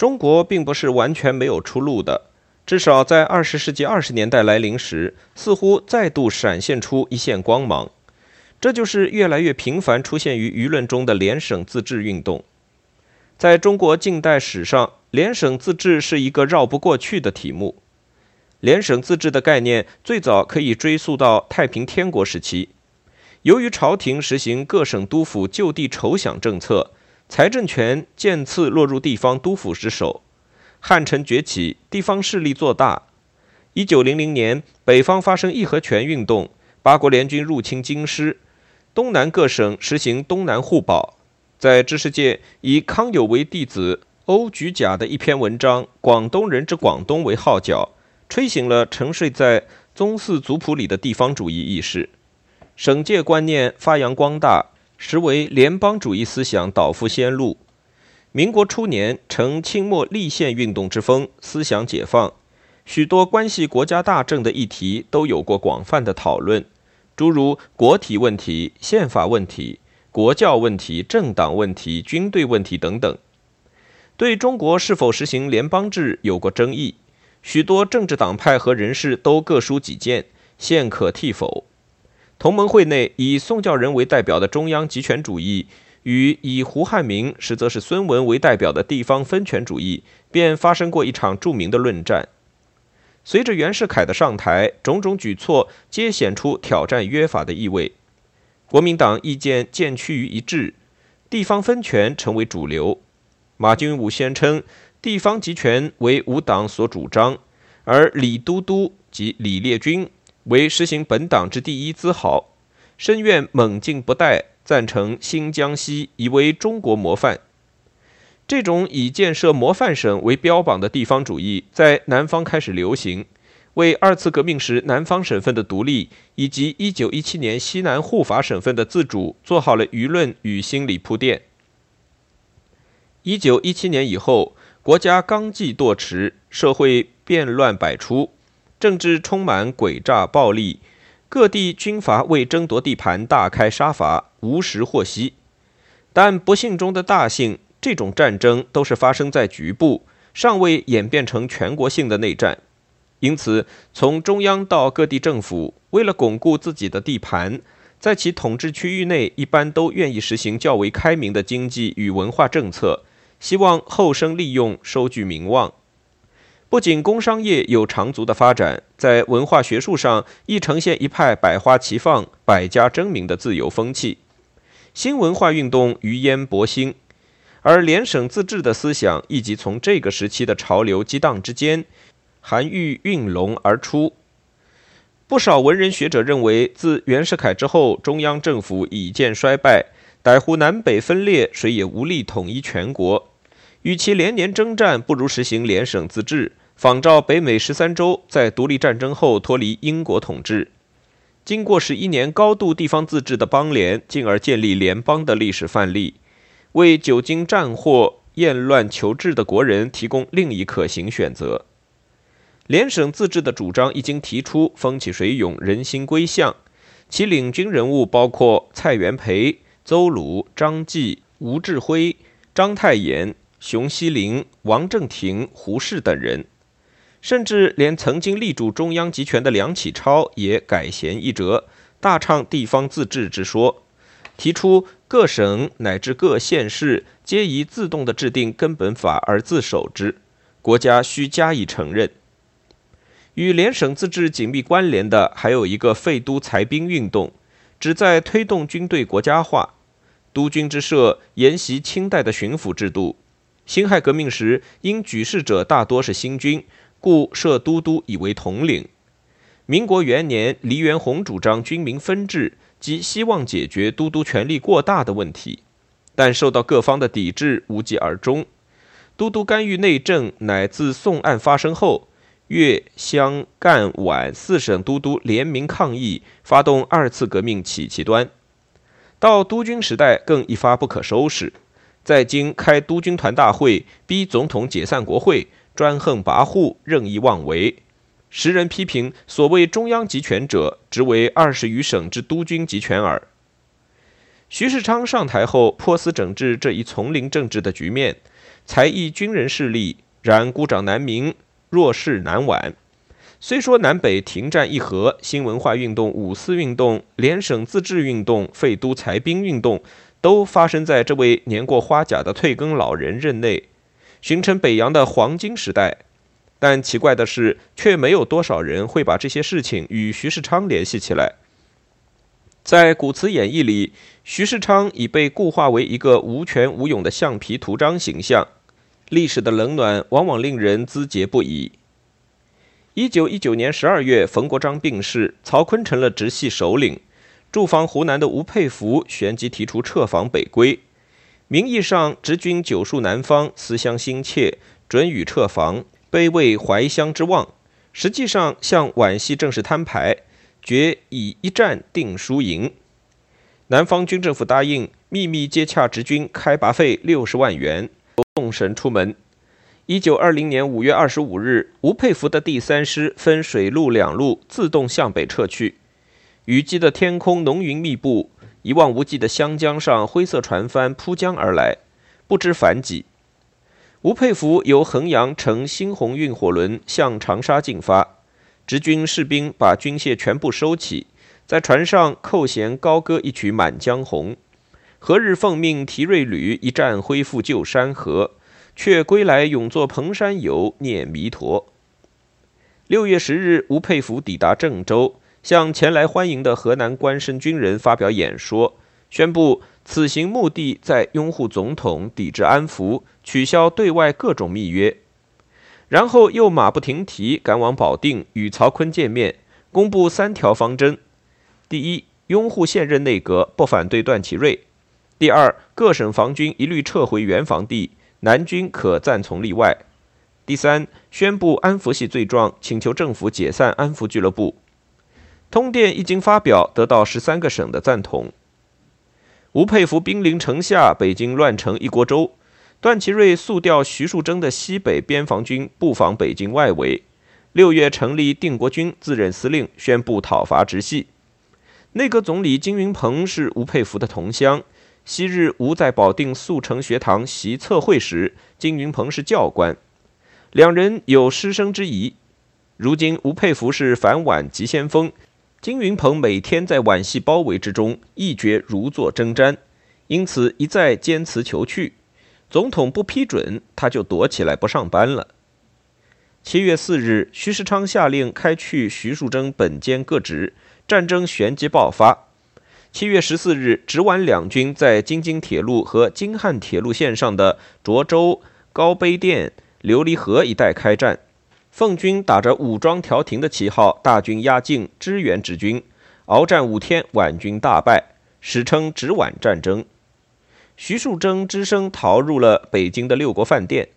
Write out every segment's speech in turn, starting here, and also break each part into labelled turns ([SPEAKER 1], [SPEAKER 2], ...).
[SPEAKER 1] 中国并不是完全没有出路的，至少在二十世纪二十年代来临时，似乎再度闪现出一线光芒。这就是越来越频繁出现于舆论中的联省自治运动。在中国近代史上，联省自治是一个绕不过去的题目。联省自治的概念最早可以追溯到太平天国时期，由于朝廷实行各省督府就地筹饷政策。财政权渐次落入地方督府之手，汉臣崛起，地方势力做大。一九零零年，北方发生义和拳运动，八国联军入侵京师，东南各省实行东南互保。在知识界，以康有为弟子欧举甲的一篇文章《广东人之广东》为号角，吹醒了沉睡在宗祠族谱里的地方主义意识，省界观念发扬光大。实为联邦主义思想导夫先路。民国初年，承清末立宪运动之风，思想解放，许多关系国家大政的议题都有过广泛的讨论，诸如国体问题、宪法问题、国教问题、政党问题、军队问题等等。对中国是否实行联邦制有过争议，许多政治党派和人士都各抒己见，现可替否。同盟会内以宋教仁为代表的中央集权主义，与以胡汉民实则是孙文为代表的地方分权主义，便发生过一场著名的论战。随着袁世凯的上台，种种举措皆显出挑战约法的意味。国民党意见渐趋于一致，地方分权成为主流。马君武宣称地方集权为吾党所主张，而李都督及李烈钧。为实行本党之第一自豪，深愿猛进不怠，赞成新江西以为中国模范。这种以建设模范省为标榜的地方主义，在南方开始流行，为二次革命时南方省份的独立，以及一九一七年西南护法省份的自主，做好了舆论与心理铺垫。一九一七年以后，国家纲纪堕弛，社会变乱百出。政治充满诡诈暴力，各地军阀为争夺地盘大开杀伐，无时获悉。但不幸中的大幸，这种战争都是发生在局部，尚未演变成全国性的内战。因此，从中央到各地政府，为了巩固自己的地盘，在其统治区域内，一般都愿意实行较为开明的经济与文化政策，希望后生利用，收据名望。不仅工商业有长足的发展，在文化学术上亦呈现一派百花齐放、百家争鸣的自由风气。新文化运动余烟勃兴，而联省自治的思想亦即从这个时期的潮流激荡之间，含郁蕴龙而出。不少文人学者认为，自袁世凯之后，中央政府已见衰败，逮乎南北分裂，谁也无力统一全国。与其连年征战，不如实行联省自治。仿照北美十三州在独立战争后脱离英国统治，经过十一年高度地方自治的邦联，进而建立联邦的历史范例，为久经战祸、厌乱求治的国人提供另一可行选择。联省自治的主张一经提出，风起水涌，人心归向。其领军人物包括蔡元培、邹鲁、张继、吴志辉、章太炎、熊希龄、王正廷、胡适等人。甚至连曾经力主中央集权的梁启超也改弦易辙，大唱地方自治之说，提出各省乃至各县市皆宜自动地制定根本法而自守之，国家需加以承认。与联省自治紧密关联的还有一个废都裁兵运动，旨在推动军队国家化。督军之设沿袭清代的巡抚制度，辛亥革命时因举事者大多是新军。故设都督以为统领。民国元年，黎元洪主张军民分治，即希望解决都督权力过大的问题，但受到各方的抵制，无疾而终。都督干预内政，乃自宋案发生后，粤、湘、赣、皖四省都督联名抗议，发动二次革命起其端。到督军时代，更一发不可收拾，在京开督军团大会，逼总统解散国会。专横跋扈，任意妄为。时人批评所谓中央集权者，只为二十余省之督军集权耳。徐世昌上台后，颇思整治这一丛林政治的局面，才艺军人势力，然孤掌难鸣，弱势难挽。虽说南北停战议和、新文化运动、五四运动、联省自治运动、废都裁兵运动，都发生在这位年过花甲的退耕老人任内，形成北洋的黄金时代。但奇怪的是，却没有多少人会把这些事情与徐世昌联系起来。在古词演义里，徐世昌已被固化为一个无权无勇的橡皮图章形象。历史的冷暖往往令人咨嗟不已。一九一九年十二月，冯国璋病逝，曹锟成了直系首领。驻防湖南的吴佩孚旋即提出撤防北归，名义上直军久戍南方，思乡心切，准予撤防，卑慰怀乡之望。实际上向皖系正式摊牌，决以一战定输赢。南方军政府答应秘密接洽直军开拔费六十万元，动神出门。一九二零年五月二十五日，吴佩孚的第三师分水陆两路自动向北撤去。雨季的天空浓云密布，一望无际的湘江上灰色船帆扑江而来，不知繁几。吴佩孚由衡阳乘新鸿运火轮向长沙进发，直军士兵把军械全部收起，在船上扣弦高歌一曲《满江红》。何日奉命提锐旅一战恢复旧山河？却归来永作蓬山游，念弥陀。六月十日，吴佩孚抵达郑州，向前来欢迎的河南官绅军人发表演说，宣布此行目的在拥护总统，抵制安福，取消对外各种密约。然后又马不停蹄赶往保定，与曹锟见面，公布三条方针：第一，拥护现任内阁，不反对段祺瑞；第二，各省防军一律撤回原防地。南军可暂从例外。第三，宣布安福系罪状，请求政府解散安福俱乐部。通电一经发表，得到十三个省的赞同。吴佩孚兵临城下，北京乱成一锅粥。段祺瑞速调徐树铮的西北边防军布防北京外围。六月成立定国军，自任司令，宣布讨伐直系。内阁总理金云鹏是吴佩孚的同乡。昔日吴在保定速成学堂习测绘时，金云鹏是教官，两人有师生之谊。如今吴佩孚是反皖急先锋，金云鹏每天在皖系包围之中，一觉如坐针毡，因此一再坚持求去。总统不批准，他就躲起来不上班了。七月四日，徐世昌下令开去徐树铮本兼各职，战争旋即爆发。七月十四日，直皖两军在京津铁路和京汉铁路线上的涿州、高碑店、琉璃河一带开战。奉军打着武装调停的旗号，大军压境支援直军，鏖战五天，皖军大败，史称直皖战争。徐树铮只身逃入了北京的六国饭店，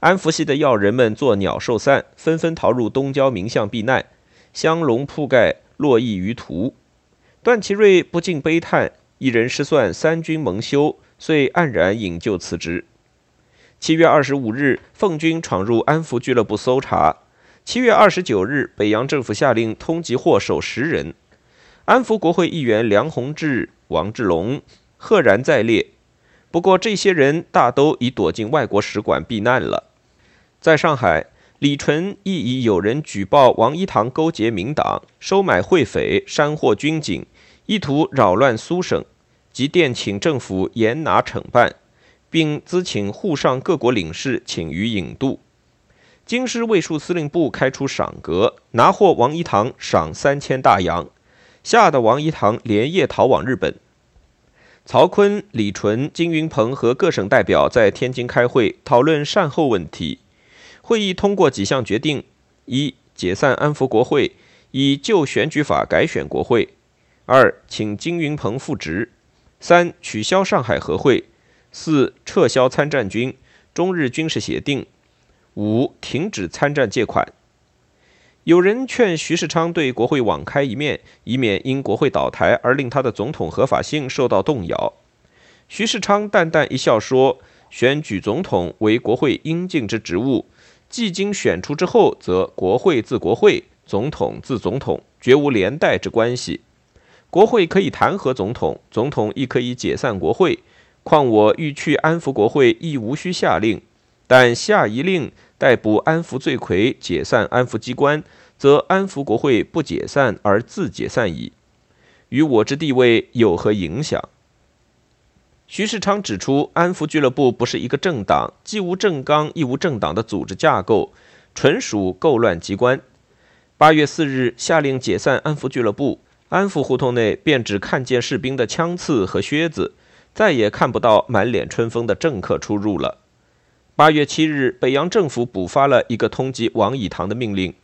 [SPEAKER 1] 安福系的要人们作鸟兽散，纷纷逃入东郊民巷避难，香笼铺盖，落翼于途。段祺瑞不禁悲叹：“一人失算，三军蒙羞。”遂黯然引咎辞职。七月二十五日，奉军闯入安福俱乐部搜查。七月二十九日，北洋政府下令通缉祸首十人。安福国会议员梁鸿志、王志龙赫然在列。不过，这些人大都已躲进外国使馆避难了。在上海。李纯亦已有人举报王一堂勾结民党，收买会匪，煽惑军警，意图扰乱苏省，即电请政府严拿惩办，并咨请沪上各国领事请予引渡。京师卫戍司令部开出赏格，拿获王一堂赏三千大洋，吓得王一堂连夜逃往日本。曹锟、李纯、金云鹏和各省代表在天津开会，讨论善后问题。会议通过几项决定：一、解散安福国会，以旧选举法改选国会；二、请金云鹏复职；三、取消上海和会；四、撤销参战军、中日军事协定；五、停止参战借款。有人劝徐世昌对国会网开一面，以免因国会倒台而令他的总统合法性受到动摇。徐世昌淡淡一笑说：“选举总统为国会应尽之职务。”既经选出之后，则国会自国会，总统自总统，绝无连带之关系。国会可以弹劾总统，总统亦可以解散国会。况我欲去安抚国会，亦无需下令。但下一令逮捕安抚罪魁，解散安抚机关，则安抚国会不解散而自解散矣，与我之地位有何影响？徐世昌指出，安抚俱乐部不是一个政党，既无政纲，亦无政党的组织架构，纯属构乱机关。八月四日，下令解散安抚俱乐部，安抚胡同内便只看见士兵的枪刺和靴子，再也看不到满脸春风的政客出入了。八月七日，北洋政府补发了一个通缉王以堂的命令。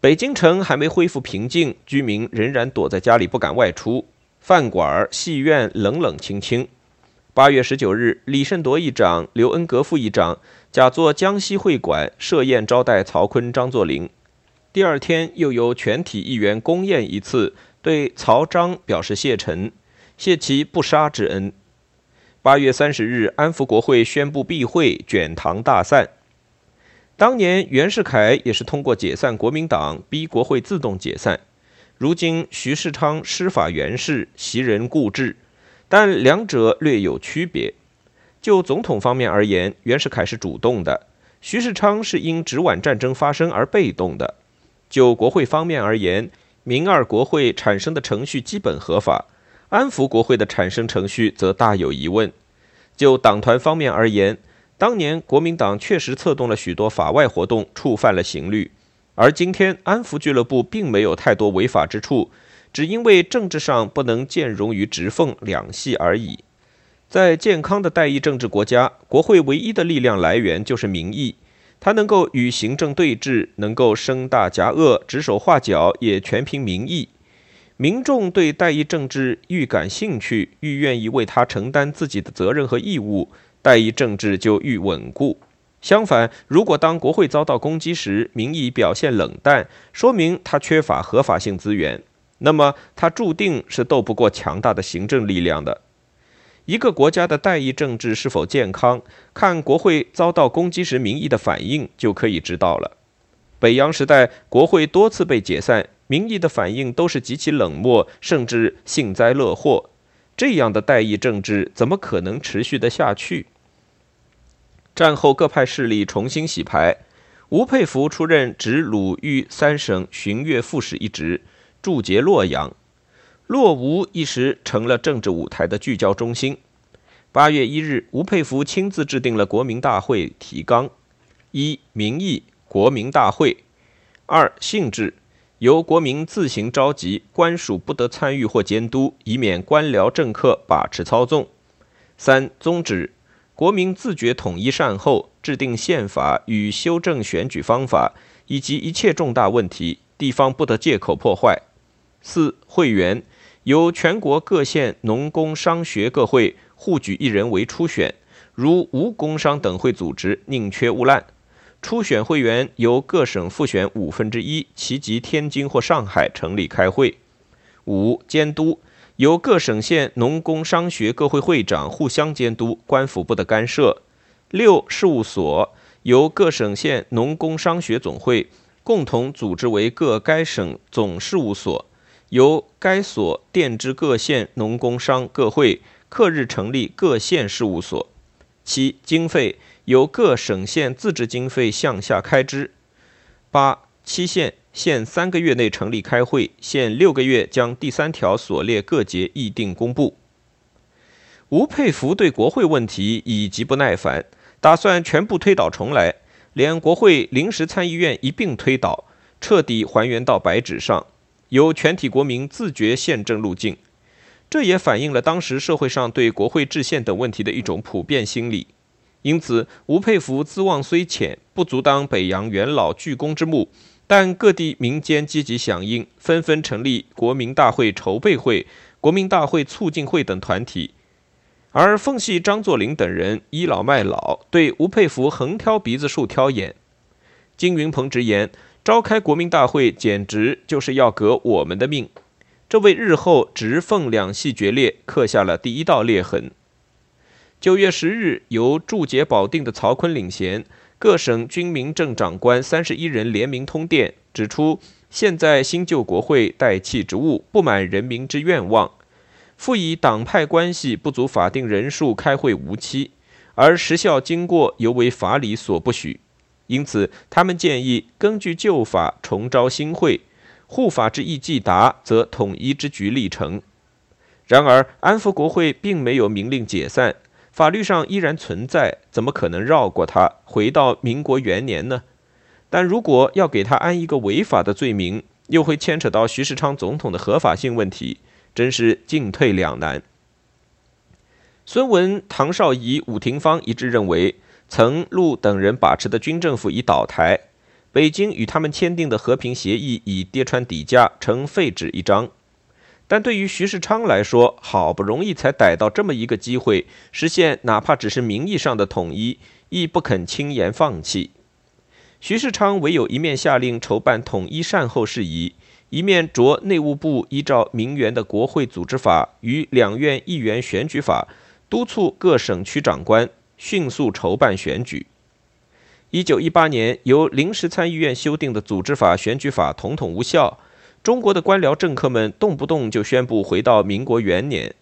[SPEAKER 1] 北京城还没恢复平静，居民仍然躲在家里不敢外出，饭馆、戏院冷冷清清。八月十九日，李胜铎议长、刘恩格副议长假作江西会馆设宴招待曹锟、张作霖。第二天，又由全体议员公宴一次，对曹彰表示谢忱，谢其不杀之恩。八月三十日，安抚国会宣布闭会，卷堂大散。当年袁世凯也是通过解散国民党，逼国会自动解散。如今徐世昌施法袁氏，袭人固执，但两者略有区别。就总统方面而言，袁世凯是主动的，徐世昌是因直皖战争发生而被动的。就国会方面而言，民二国会产生的程序基本合法。安抚国会的产生程序则大有疑问。就党团方面而言，当年国民党确实策动了许多法外活动，触犯了刑律；而今天安抚俱乐部并没有太多违法之处，只因为政治上不能兼容于直奉两系而已。在健康的代议政治国家，国会唯一的力量来源就是民意，它能够与行政对峙，能够声大夹恶、指手画脚，也全凭民意。民众对代议政治愈感兴趣，愈愿意为他承担自己的责任和义务，代议政治就愈稳固。相反，如果当国会遭到攻击时，民意表现冷淡，说明他缺乏合法性资源，那么他注定是斗不过强大的行政力量的。一个国家的代议政治是否健康，看国会遭到攻击时民意的反应就可以知道了。北洋时代，国会多次被解散。民意的反应都是极其冷漠，甚至幸灾乐祸。这样的代议政治怎么可能持续得下去？战后各派势力重新洗牌，吴佩孚出任直鲁豫三省巡阅副使一职，驻节洛阳。洛吴一时成了政治舞台的聚焦中心。八月一日，吴佩孚亲自制定了国民大会提纲：一、民意，国民大会；二、性质。由国民自行召集，官署不得参与或监督，以免官僚政客把持操纵。三、宗旨：国民自觉统一善后，制定宪法与修正选举方法，以及一切重大问题，地方不得借口破坏。四、会员：由全国各县农工商学各会互举一人为初选，如无工商等会组织，宁缺毋滥。初选会员由各省复选五分之一，其集天津或上海成立开会。五、监督由各省县农工商学各会会长互相监督，官府不得干涉。六、事务所由各省县农工商学总会共同组织为各该省总事务所，由该所电支各县农工商各会，克日成立各县事务所。七、经费。由各省县自治经费向下开支。八期限限三个月内成立开会，限六个月将第三条所列各节议定公布。吴佩孚对国会问题已极不耐烦，打算全部推倒重来，连国会临时参议院一并推倒，彻底还原到白纸上，由全体国民自觉宪政路径。这也反映了当时社会上对国会制宪等问题的一种普遍心理。因此，吴佩孚资望虽浅，不足当北洋元老巨公之目，但各地民间积极响应，纷纷成立国民大会筹备会、国民大会促进会等团体。而奉系张作霖等人倚老卖老，对吴佩孚横挑鼻子竖挑眼。金云鹏直言，召开国民大会简直就是要革我们的命，这为日后直奉两系决裂刻下了第一道裂痕。九月十日，由驻节保定的曹锟领衔，各省军民政长官三十一人联名通电，指出现在新旧国会代弃职务，不满人民之愿望；复以党派关系不足法定人数开会无期，而时效经过尤为法理所不许。因此，他们建议根据旧法重招新会，护法之意既达，则统一之局立成。然而，安福国会并没有明令解散，法律上依然存在，怎么可能绕过它，回到民国元年呢？但如果要给他安一个违法的罪名，又会牵扯到徐世昌总统的合法性问题，真是进退两难。孙文、唐绍仪、伍廷芳一致认为。曾陆等人把持的军政府已倒台，北京与他们签订的和平协议已跌穿底价，成废纸一张。但对于徐世昌来说，好不容易才逮到这么一个机会，实现哪怕只是名义上的统一，亦不肯轻言放弃。徐世昌唯有一面下令筹办统一善后事宜，一面着内务部依照明元的国会组织法与两院议员选举法，督促各省区长官。迅速筹办选举。一九一八年，由临时参议院修订的组织法、选举法统统无效。中国的官僚政客们动不动就宣布回到民国元年。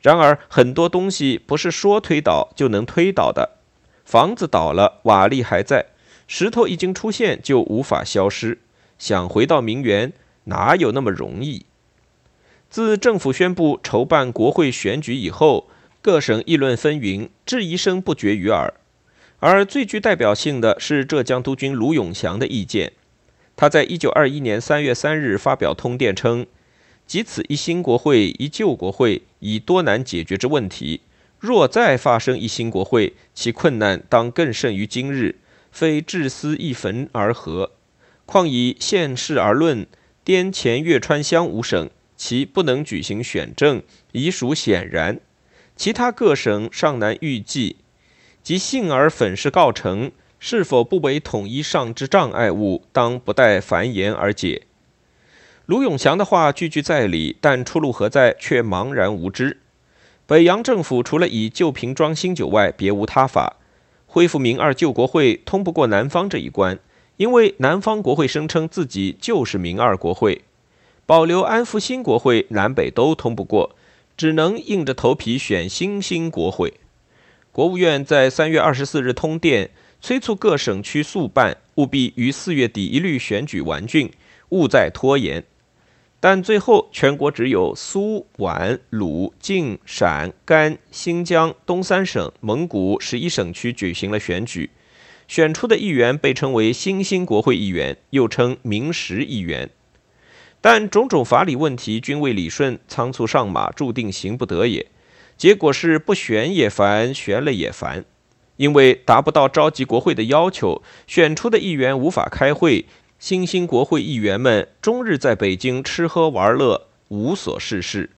[SPEAKER 1] 然而，很多东西不是说推倒就能推倒的。房子倒了，瓦砾还在；石头一经出现，就无法消失。想回到明元，哪有那么容易？自政府宣布筹办国会选举以后。各省议论纷纭，质疑声不绝于耳。而最具代表性的是浙江督军卢永祥的意见。他在一九二一年三月三日发表通电称：“即此一新国会，一旧国会，已多难解决之问题。若再发生一新国会，其困难当更甚于今日，非至思一焚而合。况以现世而论，滇黔粤川湘五省，其不能举行选政，已属显然。”其他各省尚难预计，即幸而粉饰告成，是否不为统一上之障碍物，当不待繁言而解。卢永祥的话句句在理，但出路何在，却茫然无知。北洋政府除了以旧瓶装新酒外，别无他法。恢复明二旧国会通不过南方这一关，因为南方国会声称自己就是明二国会；保留安福新国会，南北都通不过。只能硬着头皮选新兴国会。国务院在三月二十四日通电，催促各省区速办，务必于四月底一律选举完竣，勿再拖延。但最后，全国只有苏皖鲁晋陕甘新疆东三省、蒙古十一省区举行了选举，选出的议员被称为新兴国会议员，又称明实议员。但种种法理问题均未理顺，仓促上马，注定行不得也。结果是不选也烦，选了也烦，因为达不到召集国会的要求，选出的议员无法开会，新兴国会议员们终日在北京吃喝玩乐，无所事事。